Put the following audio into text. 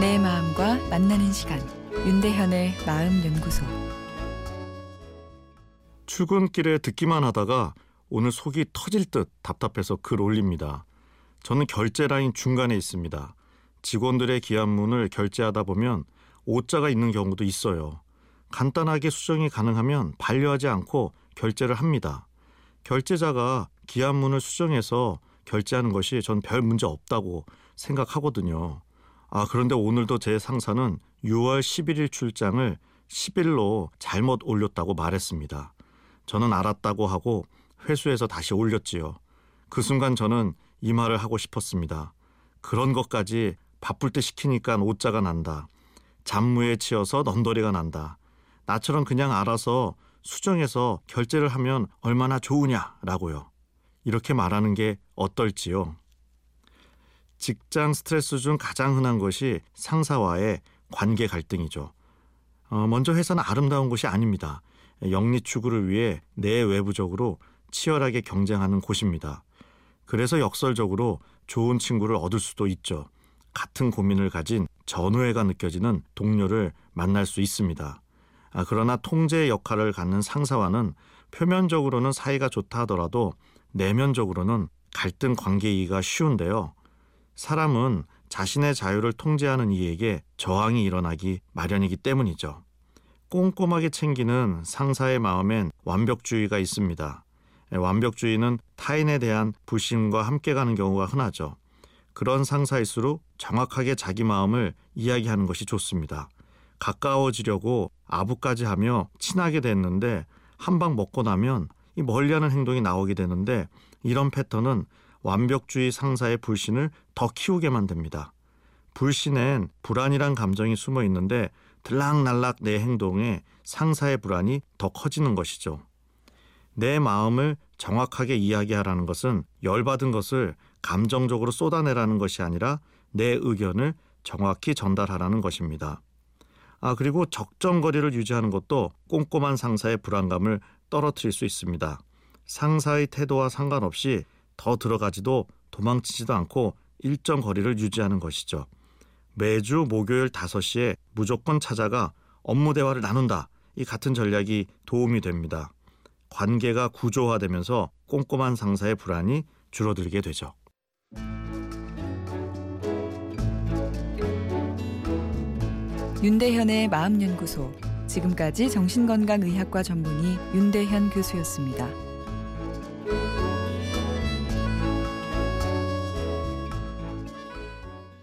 만나는 시간 윤대현의 마음 연구소 출근길에 듣기만 하다가 오늘 속이 터질 듯 답답해서 글 올립니다. 저는 결제 라인 중간에 있습니다. 직원들의 기한문을 결제하다 보면 오자가 있는 경우도 있어요. 간단하게 수정이 가능하면 반려하지 않고 결제를 합니다. 결제자가 기한문을 수정해서 결제하는 것이 전 별 문제 없다고 생각하거든요. 아, 그런데 오늘도 제 상사는 6월 11일 출장을 10일로 잘못 올렸다고 말했습니다. 저는 알았다고 하고 회수해서 다시 올렸지요. 그 순간 저는 이 말을 하고 싶었습니다. 그런 것까지 바쁠 때 시키니까 오자가 난다. 잡무에 치여서 넌더리가 난다. 나처럼 그냥 알아서 수정해서 결제를 하면 얼마나 좋으냐라고요. 이렇게 말하는 게 어떨지요. 직장 스트레스 중 가장 흔한 것이 상사와의 관계 갈등이죠. 어, 먼저 회사는 아름다운 곳이 아닙니다. 영리 추구를 위해 내외부적으로 치열하게 경쟁하는 곳입니다. 그래서 역설적으로 좋은 친구를 얻을 수도 있죠. 같은 고민을 가진 전우애가 느껴지는 동료를 만날 수 있습니다. 아, 그러나 통제 역할을 갖는 상사와는 표면적으로는 사이가 좋다 하더라도 내면적으로는 갈등 관계이기가 쉬운데요. 사람은 자신의 자유를 통제하는 이에게 저항이 일어나기 마련이기 때문이죠. 꼼꼼하게 챙기는 상사의 마음엔 완벽주의가 있습니다. 완벽주의는 타인에 대한 불신과 함께 가는 경우가 흔하죠. 그런 상사일수록 정확하게 자기 마음을 이야기하는 것이 좋습니다. 가까워지려고 아부까지 하며 친하게 됐는데 한 방 먹고 나면 이 멀리하는 행동이 나오게 되는데 이런 패턴은 완벽주의 상사의 불신을 더 키우게 만듭니다. 불신엔 불안이란 감정이 숨어 있는데 들락날락 내 행동에 상사의 불안이 더 커지는 것이죠. 내 마음을 정확하게 이야기하라는 것은 열받은 것을 감정적으로 쏟아내라는 것이 아니라 내 의견을 정확히 전달하라는 것입니다. 아, 그리고 적정 거리를 유지하는 것도 꼼꼼한 상사의 불안감을 떨어뜨릴 수 있습니다. 상사의 태도와 상관없이 더 들어가지도 도망치지도 않고 일정 거리를 유지하는 것이죠. 매주 목요일 5시에 무조건 찾아가 업무 대화를 나눈다. 이 같은 전략이 도움이 됩니다. 관계가 구조화되면서 꼼꼼한 상사의 불안이 줄어들게 되죠. 윤대현의 마음연구소 지금까지 정신건강의학과 전문의 윤대현 교수였습니다.